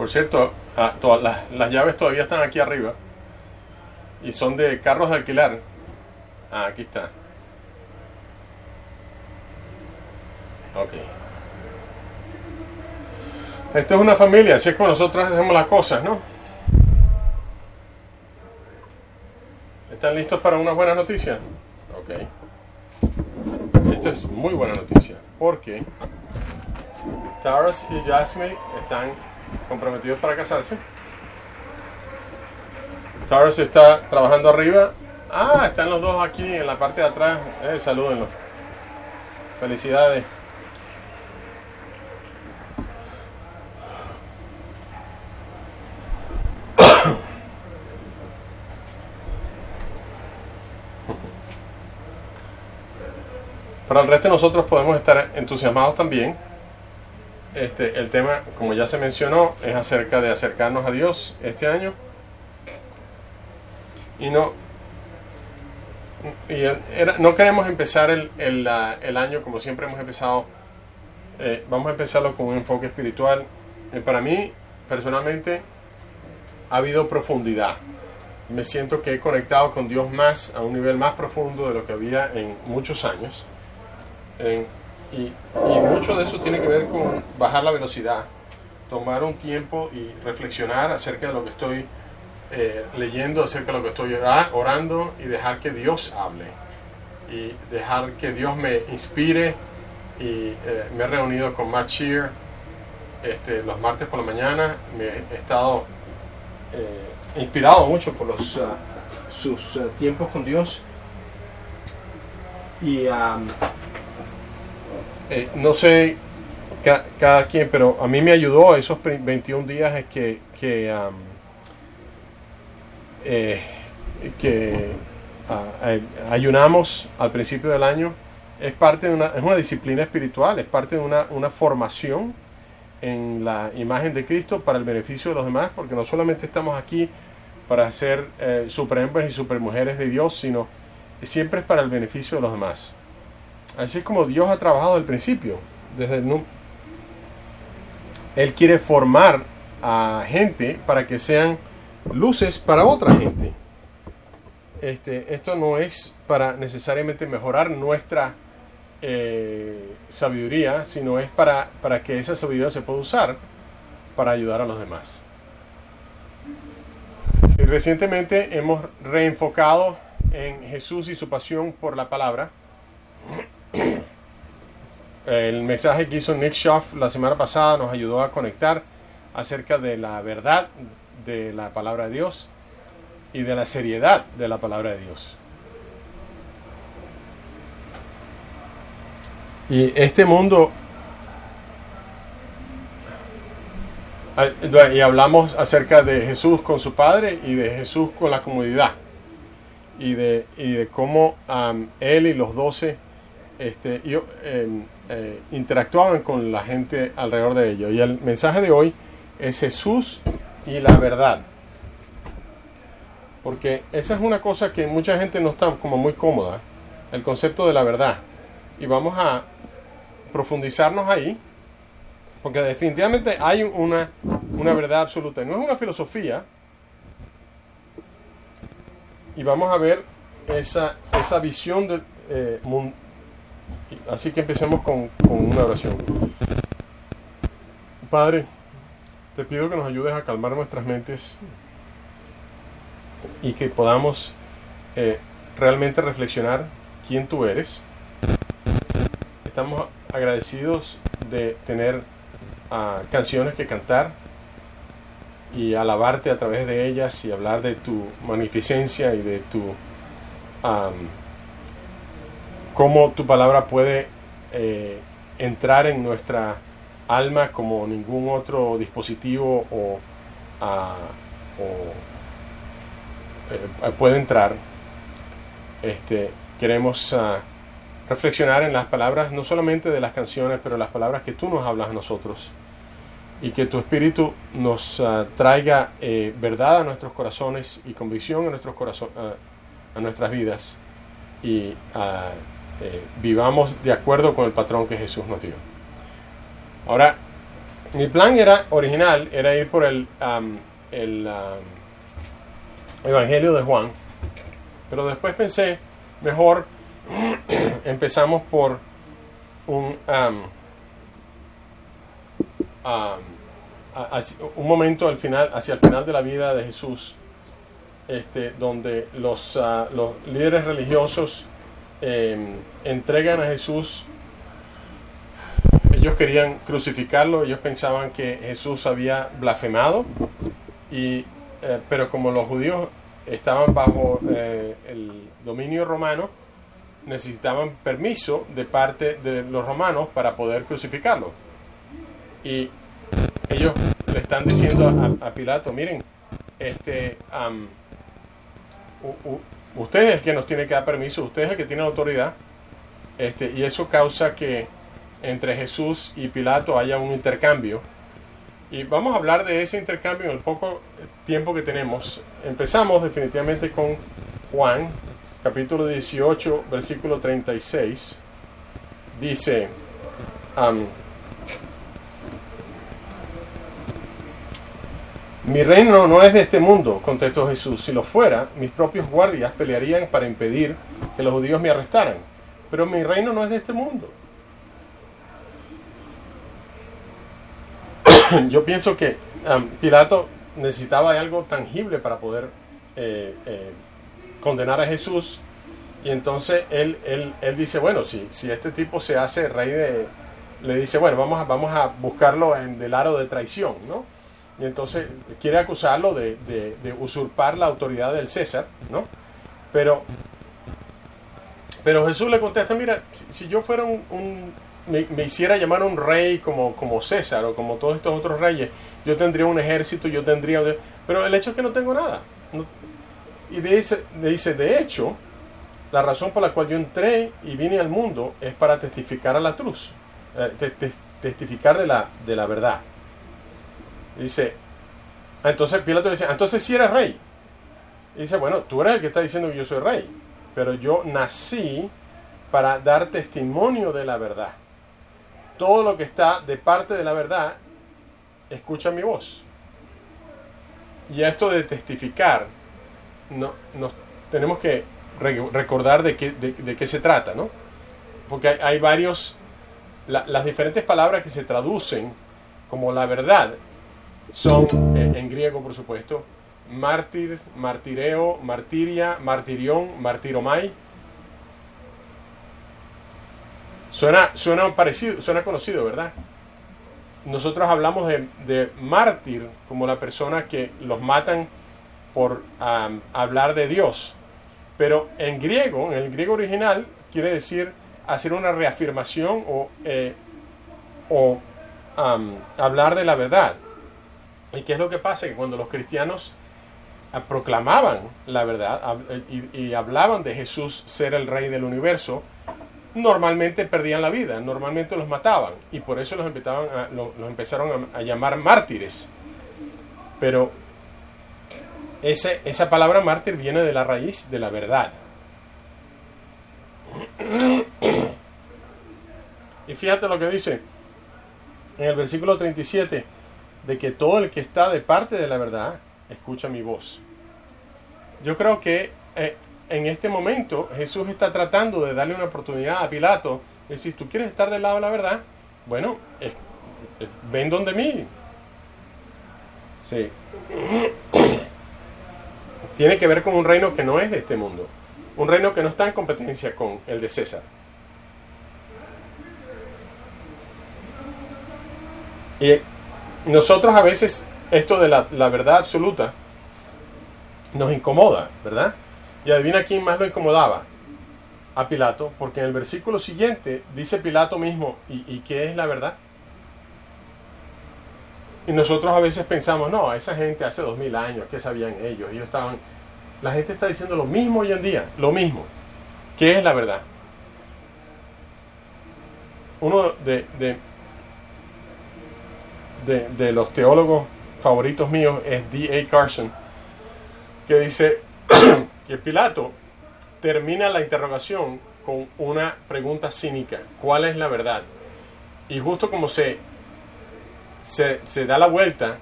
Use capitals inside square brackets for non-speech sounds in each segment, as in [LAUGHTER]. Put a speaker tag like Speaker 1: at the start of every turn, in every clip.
Speaker 1: Por cierto, ah, todas las, llaves todavía están aquí arriba y son de carros de alquilar. Ah, aquí está. Ok. Esta es una familia, así es como nosotros hacemos las cosas, ¿no? ¿Están listos para una buena noticia? Ok. Esto es muy buena noticia, porque Taurus y Jasmine están comprometidos para casarse. Taurus está trabajando arriba. Ah, están los dos aquí en la parte de atrás. Eh, salúdenlos. Felicidades. [COUGHS] Para el resto nosotros podemos estar entusiasmados también. Este, el tema, como ya se mencionó, es acerca de acercarnos a Dios este año. Y no, y era- no queremos empezar el, el, año como siempre hemos empezado. Eh, vamos a empezarlo con un enfoque espiritual. Eh, para mí, personalmente, ha habido profundidad. Me siento que he conectado con Dios más a un nivel más profundo de lo que había en muchos años. Y, y mucho de eso tiene que ver con bajar la velocidad, tomar un tiempo y reflexionar acerca de lo que estoy eh, leyendo, acerca de lo que estoy ora- orando y dejar que Dios hable. Y dejar que Dios me inspire. Y eh, me he reunido con Matt Shear este, los martes por la mañana. Me he estado eh, inspirado mucho por los, ah, sus ah, tiempos con Dios. Y am, eh, no sé ca- cada quien, pero a mí me ayudó esos pri- 21 días es que, que, am, eh, que ay- ayunamos al principio del año. Es parte de una, es una disciplina espiritual, es parte de una, una formación en la imagen de Cristo para el beneficio de los demás, porque no solamente estamos aquí para ser eh, superhombres y supermujeres de Dios, sino siempre es para el beneficio de los demás. Así es como Dios ha trabajado el principio. Desde el Él quiere formar a gente para que sean luces para otra gente. Este, esto no es para necesariamente mejorar nuestra eh, sabiduría, sino es para, para que esa sabiduría se pueda usar para ayudar a los demás. Y recientemente hemos reenfocado en Jesús y su pasión por la palabra. El mensaje que hizo Nick Schaff la semana pasada nos ayudó a conectar acerca de la verdad de la palabra de Dios y de la seriedad de la palabra de Dios. Y este mundo, Ah, y hablamos acerca de Jesús con su Padre y de Jesús con la comunidad. Y de, y de cómo él y los doce este, em, eh, interactuaban con la gente alrededor de ellos. Y el mensaje de hoy es Jesús y la verdad. Porque esa es una cosa que mucha gente no está como muy cómoda, el concepto de la verdad. Y vamos a profundizarnos ahí, porque definitivamente hay una, una verdad absoluta. No es una filosofía. Y vamos a ver esa, esa visión del eh, mundo. Así que empecemos con, una oración. Padre, te pido que nos ayudes a calmar nuestras mentes y que podamos eh, realmente reflexionar quién tú eres. Estamos agradecidos de tener ah, canciones que cantar y alabarte a través de ellas y hablar de tu magnificencia y de tu cómo tu palabra puede eh, entrar en nuestra alma como ningún otro dispositivo o, ah, o, eh, puede entrar. Este, queremos ah, reflexionar en las palabras, no solamente de las canciones, pero las palabras que tú nos hablas a nosotros. Y que tu Espíritu nos ah, traiga eh, verdad a nuestros corazones y convicción a, nuestros corazon- a- a nuestras vidas. Y ah, eh, vivamos de acuerdo con el patrón que Jesús nos dio. Ahora, mi plan era original, era ir por el, el Evangelio de Juan, pero después pensé, mejor [CLEARS THROAT] empezamos por un, un momento al final, hacia el final de la vida de Jesús, este, donde los, ah, los líderes religiosos em, entregan a Jesús. Ellos querían crucificarlo, ellos pensaban que Jesús había blasfemado, y, eh, pero como los judíos estaban bajo eh, el dominio romano, necesitaban permiso de parte de los romanos para poder crucificarlo. Y ellos le están diciendo a, Pilato, miren, este, usted es el que nos tiene que dar permiso, usted es el que tiene autoridad, este, y eso causa que entre Jesús y Pilato haya un intercambio. Y vamos a hablar de ese intercambio en el poco tiempo que tenemos. Empezamos definitivamente con Juan, capítulo 18, versículo 36. Dice, Mi reino no es de este mundo, contestó Jesús. Si lo fuera, mis propios guardias pelearían para impedir que los judíos me arrestaran. Pero mi reino no es de este mundo. [COUGHS] Yo pienso que Pilato necesitaba algo tangible para poder eh, eh, condenar a Jesús. Y entonces él, él, él dice, bueno, si, si este tipo se hace rey de... Le dice, bueno, vamos a, vamos a buscarlo en del aro de traición, ¿no? Y entonces quiere acusarlo de, usurpar la autoridad del César, ¿no? Pero, pero Jesús le contesta, mira, si yo fuera un, me, hiciera llamar un rey como, como César o como todos estos otros reyes, yo tendría un ejército, yo tendría... Pero el hecho es que no tengo nada. y dice, dice, de hecho, la razón por la cual yo entré y vine al mundo es para testificar a la cruz, eh, testificar de la, de la verdad. Dice, entonces Pilato le dice, entonces si eres rey. dice, bueno, tú eres el que está diciendo que yo soy rey, pero yo nací para dar testimonio de la verdad. Todo lo que está de parte de la verdad, escucha mi voz. Y esto de testificar, no, nos tenemos que recordar de qué, de, qué se trata, ¿no? Porque hay, varios, las diferentes palabras que se traducen como la verdad son, eh, en griego por supuesto, mártir, martireo, martiria, martirión, martiromai. Suena, suena parecido, suena conocido, ¿verdad? Nosotros hablamos de, de mártir como la persona que los matan por hablar de Dios. Pero en griego, en el griego original, quiere decir hacer una reafirmación o, eh, o hablar de la verdad. ¿Y qué es lo que pasa? Que cuando los cristianos ah, proclamaban la verdad y, hablaban de Jesús ser el rey del universo, normalmente perdían la vida, normalmente los mataban y por eso los, los, empezaron a, llamar mártires. Pero ese, esa palabra mártir viene de la raíz de la verdad. Y fíjate lo que dice en el versículo 37 de que todo el que está de parte de la verdad escucha mi voz. Yo creo que eh, en este momento Jesús está tratando de darle una oportunidad a Pilato. Es decir, tú quieres estar del lado de la verdad, bueno, ven donde mí. Sí. [COUGHS] Tiene que ver con un reino que no es de este mundo. Un reino que no está en competencia con el de César. Y nosotros a veces esto de la, verdad absoluta nos incomoda, ¿verdad? Y adivina quién más lo incomodaba a Pilato, porque en el versículo siguiente dice Pilato mismo, ¿y, qué es la verdad? Y nosotros a veces pensamos, no, esa gente hace dos mil años, ¿qué sabían ellos? Ellos estaban... La gente está diciendo lo mismo hoy en día, lo mismo. ¿Qué es la verdad? Uno de, de de, los teólogos favoritos míos es D.A. Carson, que dice [CLEARS THROAT] que Pilato termina la interrogación con una pregunta cínica, ¿cuál es la verdad? Y justo como se se, se da la vuelta,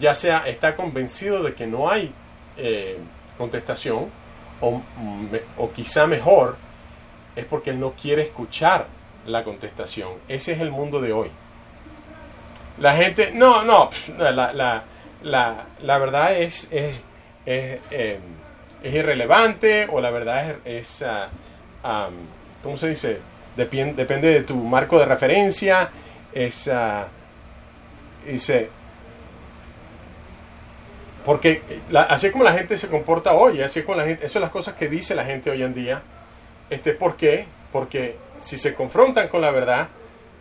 Speaker 1: ya sea está convencido de que no hay eh, contestación, o, o quizá mejor, es porque él no quiere escuchar la contestación. Ese es el mundo de hoy. La gente, no, no, la, la, la, la verdad es, es, es, eh, es, irrelevante o la verdad es, uh, um, ¿cómo se dice? Depende, depende de tu marco de referencia. Es, uh, dice, porque la, así como la gente se comporta hoy, así es como la gente, eso son las cosas que dice la gente hoy en día. Este, ¿Por qué? Porque si se confrontan con la verdad,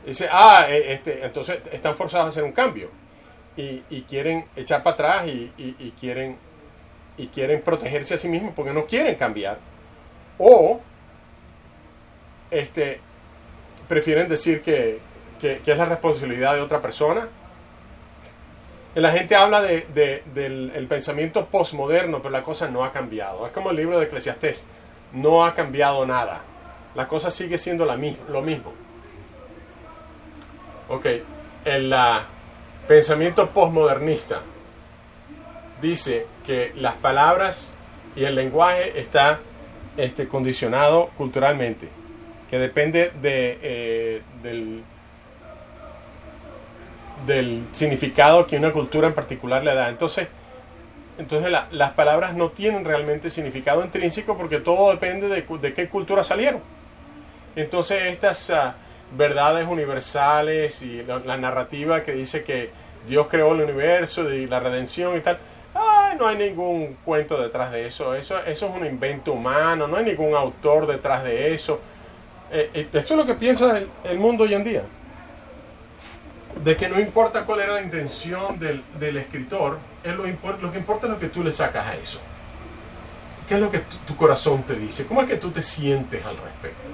Speaker 1: dice, ah, e, este, entonces están forzados a hacer un cambio y, quieren echar para atrás y, y, quieren y quieren protegerse a sí mismos porque no quieren cambiar o este prefieren decir que, que, es la responsabilidad de otra persona la gente habla de, de, del el pensamiento postmoderno, pero la cosa no ha cambiado. Es como el libro de Eclesiastés. No ha cambiado nada. La cosa sigue siendo la, lo mismo. Ok, el pensamiento postmodernista dice que las palabras y el lenguaje está este, condicionado culturalmente, que depende de, eh, del del significado que una cultura en particular le da. Entonces, entonces las palabras no tienen realmente significado intrínseco porque todo depende de, qué cultura salieron. Entonces estas uh, verdades universales y la, narrativa que dice que Dios creó el universo y la redención y tal, ay, no hay ningún cuento detrás de eso. eso. Eso es un invento humano, no hay ningún autor detrás de eso. Eh, eh, eso es lo que piensa el, mundo hoy en día de que no importa cuál era la intención del, del escritor, es lo, lo, que importa es lo que tú le sacas a eso. ¿Qué es lo que tu corazón te dice? ¿Cómo es que tú te sientes al respecto?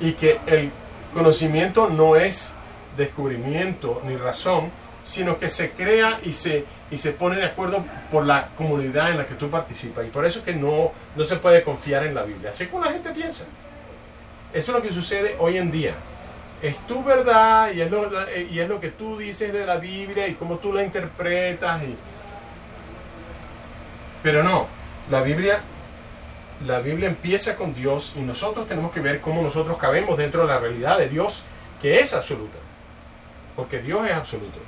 Speaker 1: Y que el conocimiento no es descubrimiento ni razón, sino que se crea y se, y se pone de acuerdo por la comunidad en la que tú participas. Y por eso es que no, no se puede confiar en la Biblia. Así como la gente piensa. Eso es lo que sucede hoy en día es tu verdad y es, lo, y es lo que tú dices de la Biblia y cómo tú la interpretas. Y... Pero no, la Biblia, la Biblia empieza con Dios y nosotros tenemos que ver cómo nosotros cabemos dentro de la realidad de Dios, que es absoluta. Porque Dios es absoluto.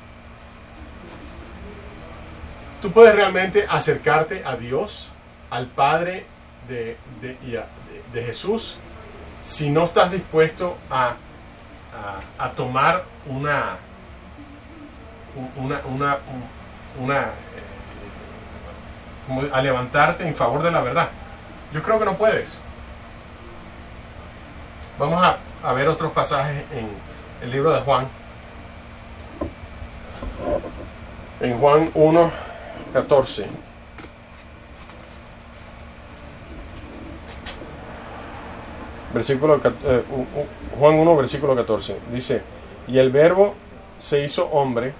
Speaker 1: Tú puedes realmente acercarte a Dios, al Padre de, de, Jesús, si no estás dispuesto a a, tomar una, una, una, una eh, como a levantarte en favor de la verdad. Yo creo que no puedes. Vamos a, ver otros pasajes en el libro de Juan. En Juan 1, 14. versículo, eh, Juan 1, versículo 14. Dice, y el verbo se hizo hombre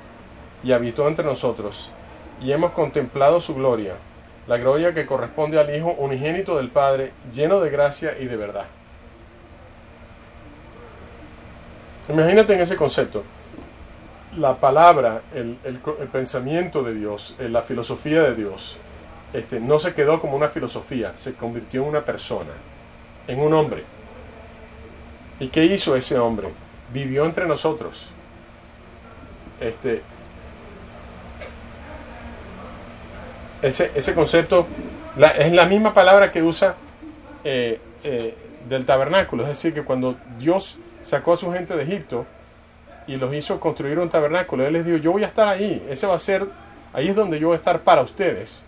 Speaker 1: y habitó entre nosotros, y hemos contemplado su gloria, la gloria que corresponde al Hijo unigénito del Padre, lleno de gracia y de verdad. Imagínate en ese concepto. La palabra, el, el, pensamiento de Dios, la filosofía de Dios, este, no se quedó como una filosofía, se convirtió en una persona, en un hombre. ¿Y qué hizo ese hombre? Vivió entre nosotros. Este, ese, ese concepto es la misma palabra que usa eh, eh, del tabernáculo. Es decir, que cuando Dios sacó a su gente de Egipto y los hizo construir un tabernáculo, Él les dijo, yo voy a estar ahí. Ese va a ser, ahí es donde yo voy a estar para ustedes.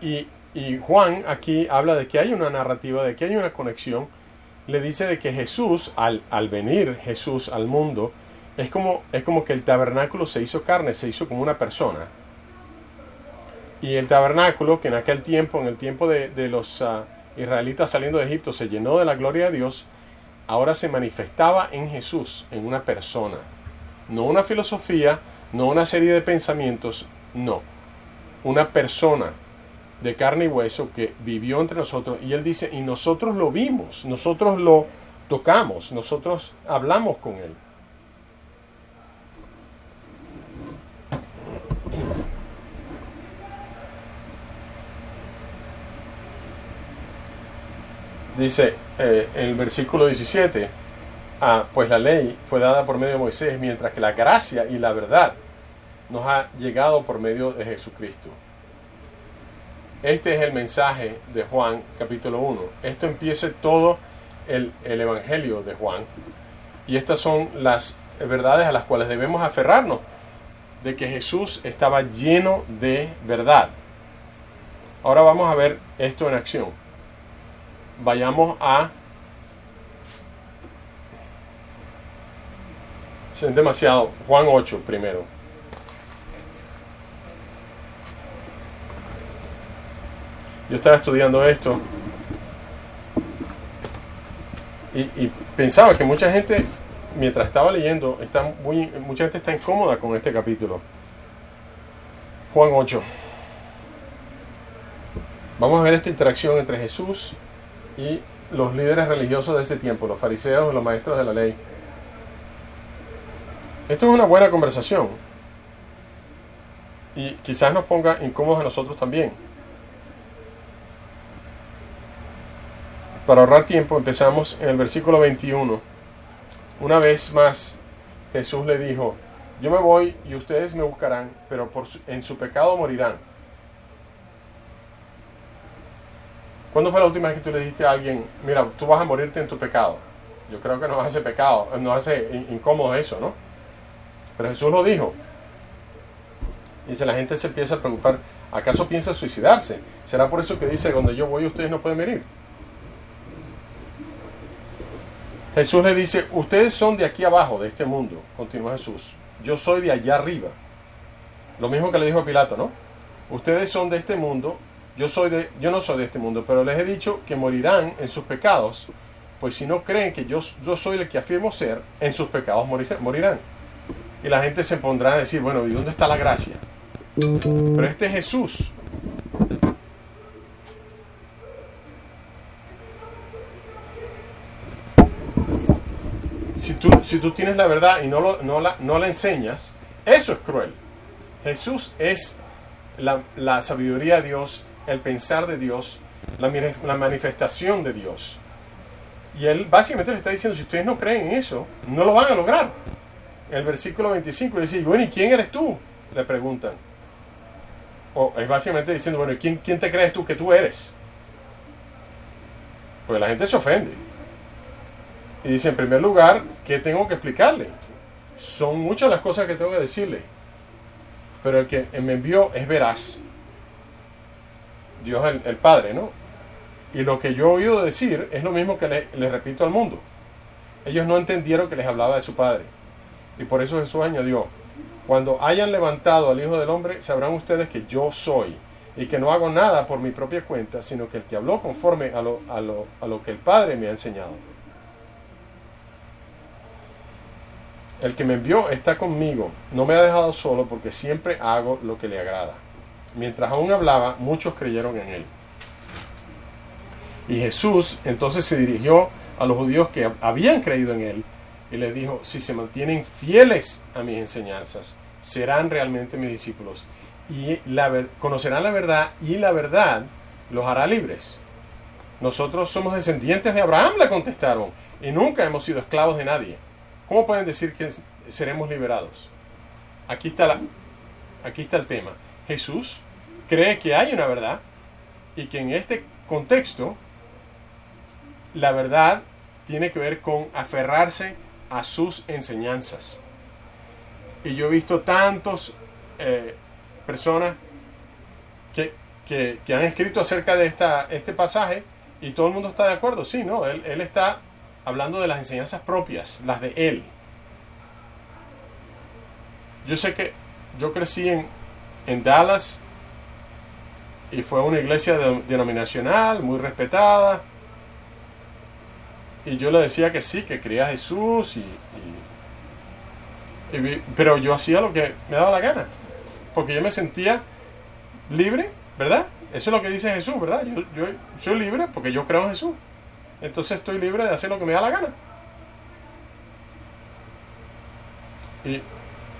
Speaker 1: Y, y Juan aquí habla de que hay una narrativa, de que hay una conexión le dice de que Jesús, al, al venir Jesús al mundo, es como, es como que el tabernáculo se hizo carne, se hizo como una persona. Y el tabernáculo, que en aquel tiempo, en el tiempo de, de los uh, israelitas saliendo de Egipto, se llenó de la gloria de Dios, ahora se manifestaba en Jesús, en una persona. No una filosofía, no una serie de pensamientos, no. Una persona de carne y hueso que vivió entre nosotros. Y él dice, y nosotros lo vimos, nosotros lo tocamos, nosotros hablamos con él. Dice eh, el versículo 17, ah, pues la ley fue dada por medio de Moisés, mientras que la gracia y la verdad nos ha llegado por medio de Jesucristo. Este es el mensaje de Juan capítulo 1. Esto empieza todo el, el Evangelio de Juan. Y estas son las verdades a las cuales debemos aferrarnos, de que Jesús estaba lleno de verdad. Ahora vamos a ver esto en acción. Vayamos a... Es demasiado. Juan 8 primero. Yo estaba estudiando esto y, y pensaba que mucha gente mientras estaba leyendo, está muy, mucha gente está incómoda con este capítulo. Juan 8. Vamos a ver esta interacción entre Jesús y los líderes religiosos de ese tiempo, los fariseos y los maestros de la ley. Esto es una buena conversación y quizás nos ponga incómodos a nosotros también. Para ahorrar tiempo empezamos en el versículo 21 una vez más, Jesús le dijo, yo me voy y ustedes me buscarán, pero por en su pecado morirán. ¿Cuándo fue la última vez que tú le dijiste a alguien, mira, tú vas a morirte en tu pecado? Yo creo que nos hace pecado, nos hace incómodo eso, ¿no? Pero Jesús lo dijo. Y si la gente se empieza a preocupar, ¿acaso piensa suicidarse? ¿Será por eso que dice, donde yo voy ustedes no pueden venir? Jesús le dice, ustedes son de aquí abajo, de este mundo, continúa Jesús. Yo soy de allá arriba. Lo mismo que le dijo a Pilato, ¿no? Ustedes son de este mundo, yo, soy de, yo no soy de este mundo, pero les he dicho que morirán en sus pecados, pues si no creen que yo, yo soy el que afirmo ser, en sus pecados morirán. Y la gente se pondrá a decir, bueno, ¿y dónde está la gracia? Pero este es Jesús, si tú, si tú tienes la verdad y no, lo, no, la, no la enseñas, eso es cruel. Jesús es la, la sabiduría de Dios, el pensar de Dios, la, manifestación de Dios. Y él básicamente le está diciendo, si ustedes no creen en eso, no lo van a lograr. El versículo 25 dice, bueno, ¿y quién eres tú? Le preguntan. O es básicamente diciendo, bueno, ¿quién, ¿quién te crees tú que tú eres? Pues la gente se ofende. Y dice, en primer lugar, ¿qué tengo que explicarle? Son muchas las cosas que tengo que decirle. Pero el que me envió es veraz. Dios el, el Padre, ¿no? Y lo que yo he oído decir es lo mismo que le, repito al mundo. Ellos no entendieron que les hablaba de su Padre. Y por eso Jesús añadió, cuando hayan levantado al Hijo del Hombre, sabrán ustedes que yo soy y que no hago nada por mi propia cuenta, sino que el que habló conforme a lo, a lo, a lo que el Padre me ha enseñado. El que me envió está conmigo, no me ha dejado solo porque siempre hago lo que le agrada. Mientras aún hablaba, muchos creyeron en él. Y Jesús entonces se dirigió a los judíos que habían creído en él y les dijo, si se mantienen fieles a mis enseñanzas, serán realmente mis discípulos y conocerán la verdad y la verdad los hará libres. Nosotros somos descendientes de Abraham, le contestaron, y nunca hemos sido esclavos de nadie. ¿Cómo pueden decir que seremos liberados? Aquí está, la, aquí está el tema. Jesús cree que hay una verdad y que en este contexto la verdad tiene que ver con aferrarse a sus enseñanzas. Y yo he visto tantos eh, personas que, que, que, han escrito acerca de esta, este pasaje y todo el mundo está de acuerdo. Sí, no, él, él está hablando de las enseñanzas propias, las de él. Yo sé que yo crecí en, en Dallas y fue una iglesia denominacional, muy respetada. Y yo le decía que sí, que creía Jesús, y, pero yo hacía lo que me daba la gana, porque yo me sentía libre, ¿verdad? Eso es lo que dice Jesús, ¿verdad? Yo, yo soy libre porque yo creo en Jesús entonces estoy libre de hacer lo que me da la gana. Y,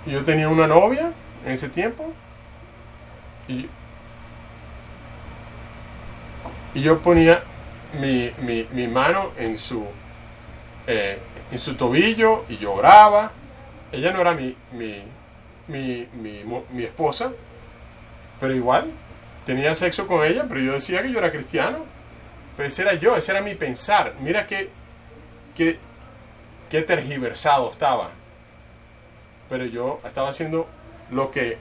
Speaker 1: yo tenía una novia en ese tiempo y, y yo ponía mi, mi, mano en su, eh, en su tobillo y yo oraba. Ella no era mi, mi, mi, mi, mi esposa, pero igual tenía sexo con ella, pero yo decía que yo era cristiano. Pero ese era yo, ese era mi pensar. Mira qué, qué, qué tergiversado estaba. Pero yo estaba haciendo lo que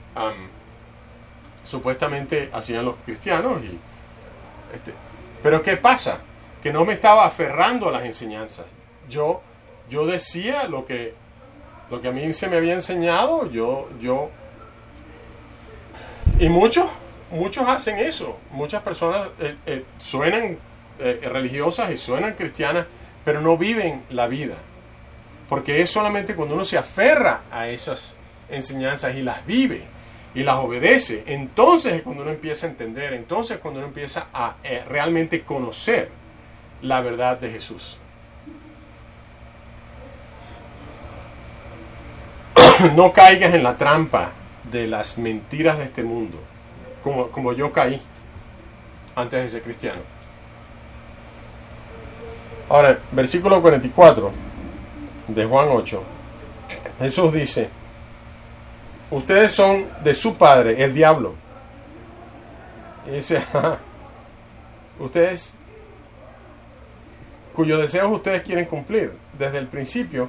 Speaker 1: supuestamente hacían los cristianos. Y, este, pero ¿qué pasa? Que no me estaba aferrando a las enseñanzas. Yo, yo decía lo que, lo que a mí se me había enseñado. Yo, yo, y muchos, muchos hacen eso. Muchas personas eh, eh, suenan eh, religiosas y suenan cristianas, pero no viven la vida. Porque es solamente cuando uno se aferra a esas enseñanzas y las vive y las obedece, entonces es cuando uno empieza a entender, entonces es cuando uno empieza a realmente conocer la verdad de Jesús. [COUGHS] no caigas en la trampa de las mentiras de este mundo, como, como yo caí antes de ser cristiano. Ahora, versículo 44 de Juan 8. Jesús dice, ustedes son de su padre, el diablo. Y dice, [LAUGHS] ustedes, cuyos deseos ustedes quieren cumplir. Desde el principio,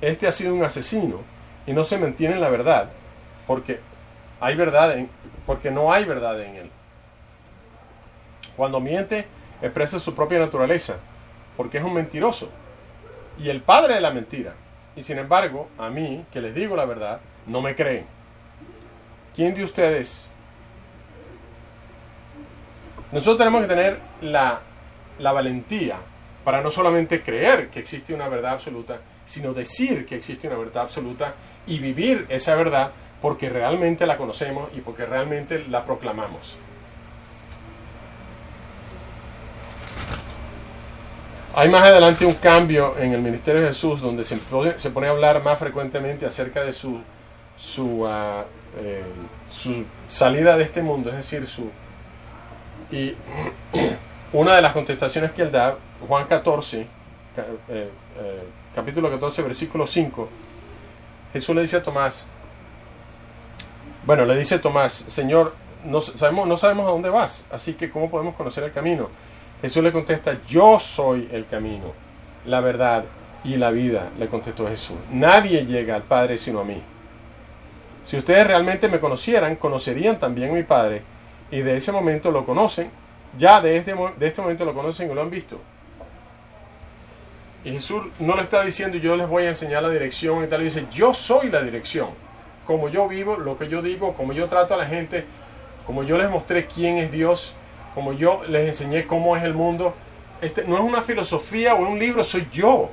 Speaker 1: este ha sido un asesino y no se mantiene en la verdad, porque hay verdad en, porque no hay verdad en él. Cuando miente, expresa su propia naturaleza, porque es un mentiroso y el padre de la mentira. Y sin embargo, a mí, que les digo la verdad, no me creen. ¿Quién de ustedes? Nosotros tenemos que tener la, la valentía para no solamente creer que existe una verdad absoluta, sino decir que existe una verdad absoluta y vivir esa verdad porque realmente la conocemos y porque realmente la proclamamos. Hay más adelante un cambio en el ministerio de Jesús donde se, se pone a hablar más frecuentemente acerca de su, su, eh, su salida de este mundo, es decir, su... Y [CLEARS THROAT] una de las contestaciones que él da, Juan 14, eh, eh, capítulo 14, versículo 5, Jesús le dice a Tomás, bueno, le dice Tomás, Señor, no sabemos, no sabemos a dónde vas, así que ¿cómo podemos conocer el camino? Jesús le contesta, yo soy el camino, la verdad y la vida, le contestó Jesús. Nadie llega al Padre sino a mí. Si ustedes realmente me conocieran, conocerían también a mi Padre, y de ese momento lo conocen, ya de este, de este momento lo conocen y lo han visto. Y Jesús no le está diciendo yo les voy a enseñar la dirección y tal, dice yo soy la dirección. Como yo vivo, lo que yo digo, como yo trato a la gente, como yo les mostré quién es Dios, como yo les enseñé cómo es el mundo. Este, no es una filosofía o un libro, soy yo.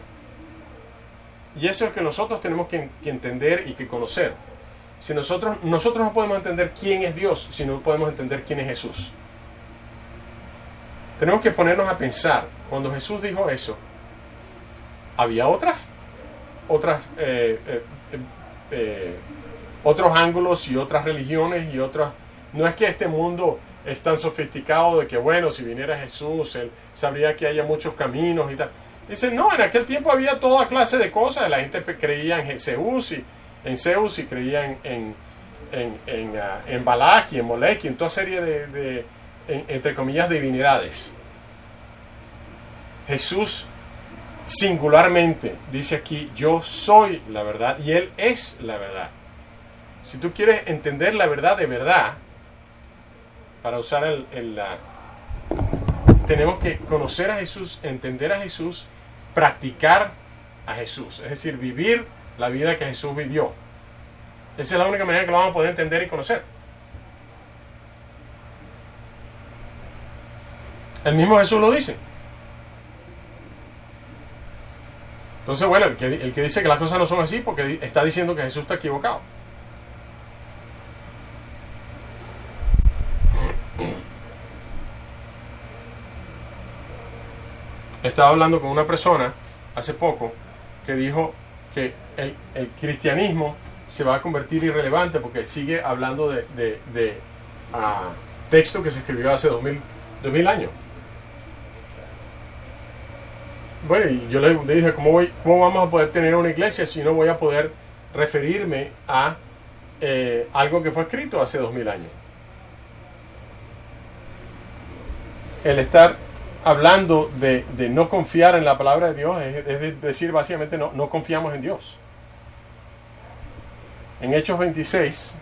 Speaker 1: Y eso es que nosotros tenemos que, entender y que conocer. Si nosotros, nosotros no podemos entender quién es Dios, si no podemos entender quién es Jesús. Tenemos que ponernos a pensar, cuando Jesús dijo eso, había otras, otras, eh, eh, eh, otros ángulos y otras religiones y otras. No es que este mundo es tan sofisticado de que, bueno, si viniera Jesús, él sabría que haya muchos caminos y tal. Dice, no, en aquel tiempo había toda clase de cosas. La gente creía en Zeus y en Zeus y creía en, en, en, uh, en Balak y en Molek y en toda serie de, de entre comillas, divinidades. Jesús singularmente dice aquí, yo soy la verdad y Él es la verdad. Si tú quieres entender la verdad de verdad, para usar el, la, tenemos que conocer a Jesús, entender a Jesús, practicar a Jesús, es decir, vivir la vida que Jesús vivió. Esa es la única manera que lo vamos a poder entender y conocer. El mismo Jesús lo dice. Entonces, bueno, el que, el que dice que las cosas no son así porque está diciendo que Jesús está equivocado. Estaba hablando con una persona hace poco que dijo que el, cristianismo se va a convertir irrelevante porque sigue hablando de, de, ah, texto que se escribió hace 2000, 2000 años. bueno, y yo le dije, ¿cómo, voy, ¿cómo vamos a poder tener una iglesia si no voy a poder referirme a eh, algo que fue escrito hace dos mil años? El estar hablando de, no confiar en la palabra de Dios es, decir, básicamente no, no confiamos en Dios. En Hechos 26,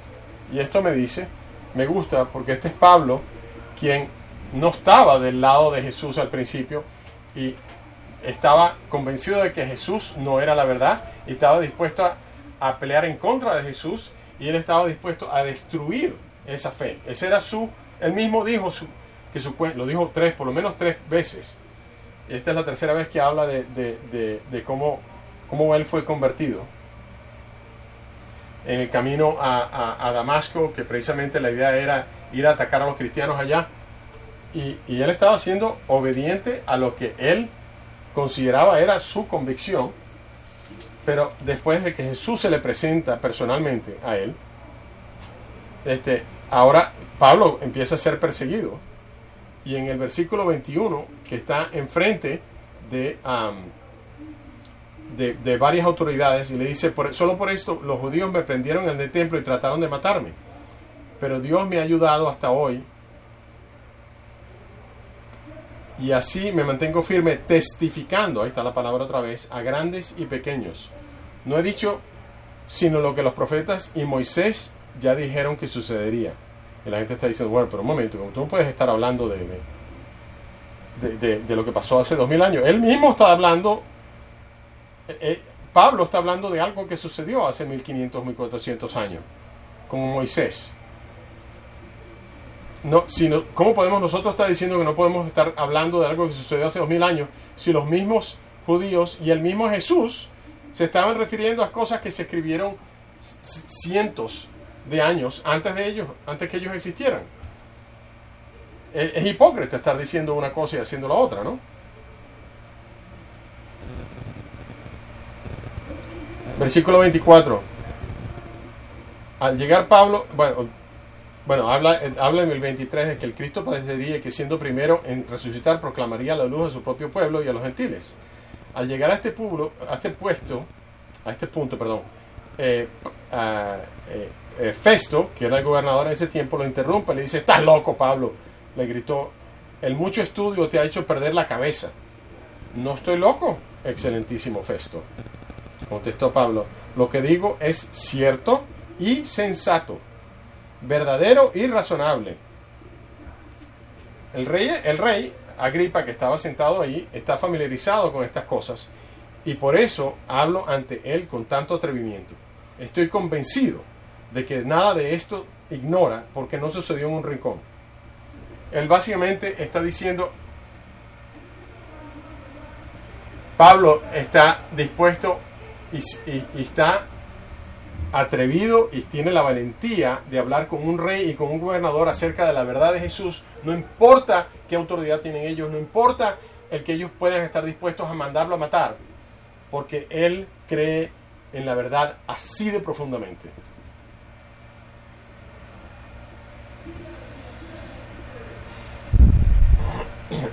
Speaker 1: y esto me dice, me gusta porque este es Pablo, quien no estaba del lado de Jesús al principio y estaba convencido de que Jesús no era la verdad estaba dispuesto a, pelear en contra de Jesús y él estaba dispuesto a destruir esa fe. Ese era su, él mismo dijo su, que su lo dijo tres, por lo menos tres veces. Esta es la tercera vez que habla de, cómo, cómo él fue convertido en el camino a, Damasco, que precisamente la idea era ir a atacar a los cristianos allá. Y, y, él estaba siendo obediente a lo que él consideraba era su convicción, pero después de que Jesús se le presenta personalmente a él, este, ahora Pablo empieza a ser perseguido. Y en el versículo 21, que está enfrente de, de, varias autoridades, y le dice, solo por esto los judíos me prendieron en el templo y trataron de matarme. Pero Dios me ha ayudado hasta hoy y así me mantengo firme testificando, ahí está la palabra otra vez, a grandes y pequeños. No he dicho sino lo que los profetas y Moisés ya dijeron que sucedería. Y la gente está diciendo, bueno, pero un momento, tú no puedes estar hablando de, de, lo que pasó hace dos mil años. Él mismo está hablando, eh, eh, Pablo está hablando de algo que sucedió hace 1500, 1400 años, como Moisés no, sino, ¿cómo podemos nosotros estar diciendo que no podemos estar hablando de algo que sucedió hace dos mil años si los mismos judíos y el mismo Jesús se estaban refiriendo a cosas que se escribieron cientos de años antes de ellos, antes que ellos existieran? Es, hipócrita estar diciendo una cosa y haciendo la otra, ¿no? Versículo 24. Al llegar Pablo, bueno, bueno, habla, habla en el 23 de que el Cristo padecería que siendo primero en resucitar proclamaría la luz a su propio pueblo y a los gentiles. Al llegar a este, pueblo, a este puesto, a este punto, perdón, eh, eh, eh, Festo, que era el gobernador en ese tiempo, lo interrumpe, le dice, estás loco, Pablo. Le gritó, el mucho estudio te ha hecho perder la cabeza. No estoy loco, excelentísimo Festo. Contestó Pablo, lo que digo es cierto y sensato verdadero y razonable. El rey, el rey Agripa, que estaba sentado ahí, está familiarizado con estas cosas y por eso hablo ante él con tanto atrevimiento. Estoy convencido de que nada de esto ignora porque no sucedió en un rincón. Él básicamente está diciendo, Pablo está dispuesto y, y está atrevido y tiene la valentía de hablar con un rey y con un gobernador acerca de la verdad de Jesús, no importa qué autoridad tienen ellos, no importa el que ellos puedan estar dispuestos a mandarlo a matar, porque él cree en la verdad así de profundamente.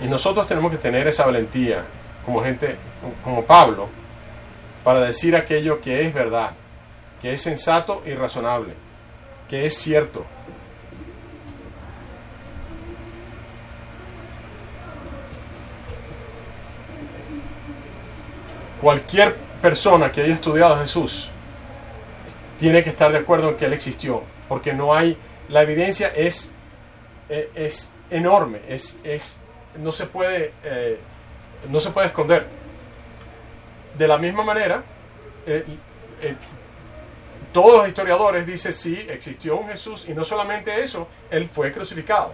Speaker 1: Y nosotros tenemos que tener esa valentía como gente, como Pablo, para decir aquello que es verdad que es sensato y razonable, que es cierto. Cualquier persona que haya estudiado a Jesús tiene que estar de acuerdo en que Él existió, porque no hay, la evidencia es, e, es, enorme, es, es, no, se puede, eh, no se puede esconder. De la misma manera, todos los historiadores dicen sí, existió un Jesús y no solamente eso, él fue crucificado.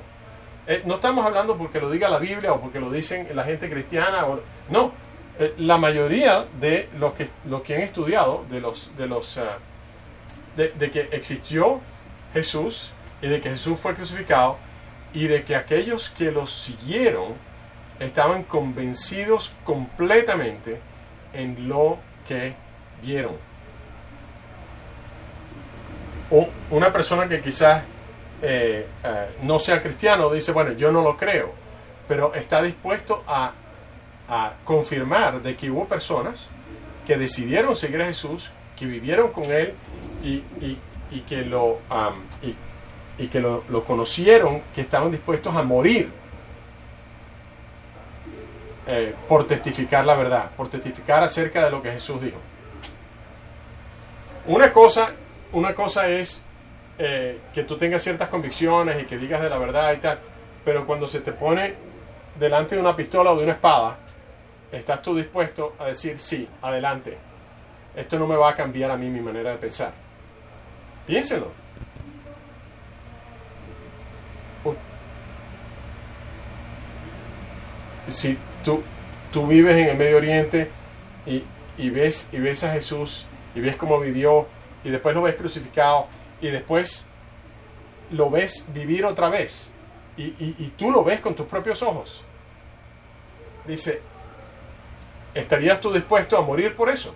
Speaker 1: Eh, no estamos hablando porque lo diga la Biblia o porque lo dicen la gente cristiana, o, no. Eh, la mayoría de los que, los que han estudiado, de los, de los, de, que existió Jesús y de que Jesús fue crucificado y de que aquellos que los siguieron estaban convencidos completamente en lo que vieron. Una persona que quizás eh, eh, no sea cristiano dice, bueno, yo no lo creo, pero está dispuesto a, confirmar de que hubo personas que decidieron seguir a Jesús, que vivieron con Él y, y, que, lo, y, que lo, lo, conocieron, que estaban dispuestos a morir eh, por testificar la verdad, por testificar acerca de lo que Jesús dijo. Una cosa, una cosa es eh, que tú tengas ciertas convicciones y que digas de la verdad y tal, pero cuando se te pone delante de una pistola o de una espada, ¿estás tú dispuesto a decir sí, adelante? Esto no me va a cambiar a mí mi manera de pensar. Piénselo. Si tú, tú vives en el Medio Oriente y, y, ves, y ves a Jesús y ves cómo vivió y después lo ves crucificado y después lo ves vivir otra vez y, y tú lo ves con tus propios ojos. Dice, ¿estarías tú dispuesto a morir por eso?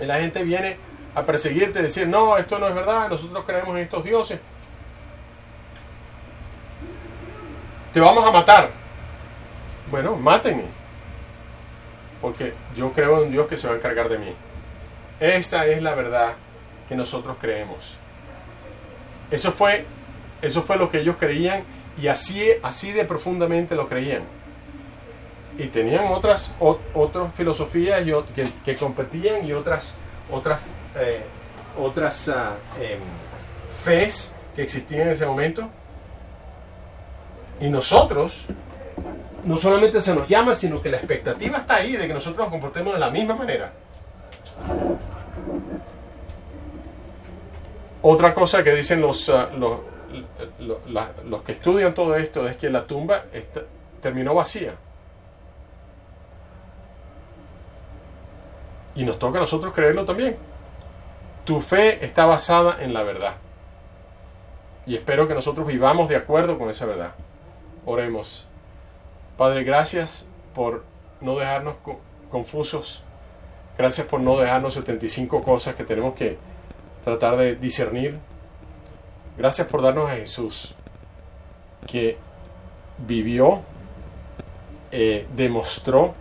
Speaker 1: Y la gente viene a perseguirte decir, no, esto no es verdad, nosotros creemos en estos dioses. Te vamos a matar. Bueno, mátenme. Porque yo creo en Dios que se va a encargar de mí. Esta es la verdad que nosotros creemos. Eso fue, eso fue lo que ellos creían y así, así de profundamente lo creían. Y tenían otras, otras filosofías que, competían y otras, otras, eh, otras uh, que existían en ese momento. Y nosotros, no solamente se nos llama, sino que la expectativa está ahí de que nosotros nos comportemos de la misma manera. Otra cosa que dicen los, uh, los, los, que estudian todo esto es que la tumba terminó vacía. Y nos toca a nosotros creerlo también. Tu fe está basada en la verdad. Y espero que nosotros vivamos de acuerdo con esa verdad. Oremos. Padre, gracias por no dejarnos confusos. Gracias por no dejarnos 75 cosas que tenemos que tratar de discernir. Gracias por darnos a Jesús, que vivió, eh, demostró,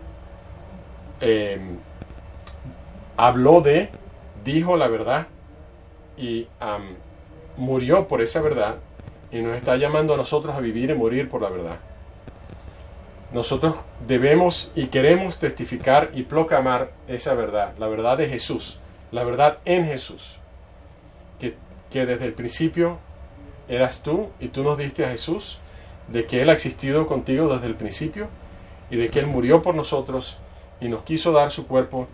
Speaker 1: eh, habló de, dijo la verdad y murió por esa verdad y nos está llamando a nosotros a vivir y morir por la verdad. Nosotros debemos y queremos testificar y proclamar esa verdad, la verdad de Jesús, la verdad en Jesús, que, que desde el principio eras tú y tú nos diste a Jesús, de que Él ha existido contigo desde el principio y de que Él murió por nosotros y nos quiso dar su cuerpo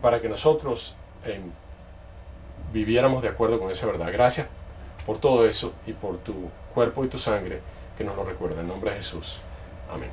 Speaker 1: para que nosotros em, viviéramos de acuerdo con esa verdad. Gracias por todo eso y por tu cuerpo y tu sangre que nos lo recuerda. En nombre de Jesús. Amén.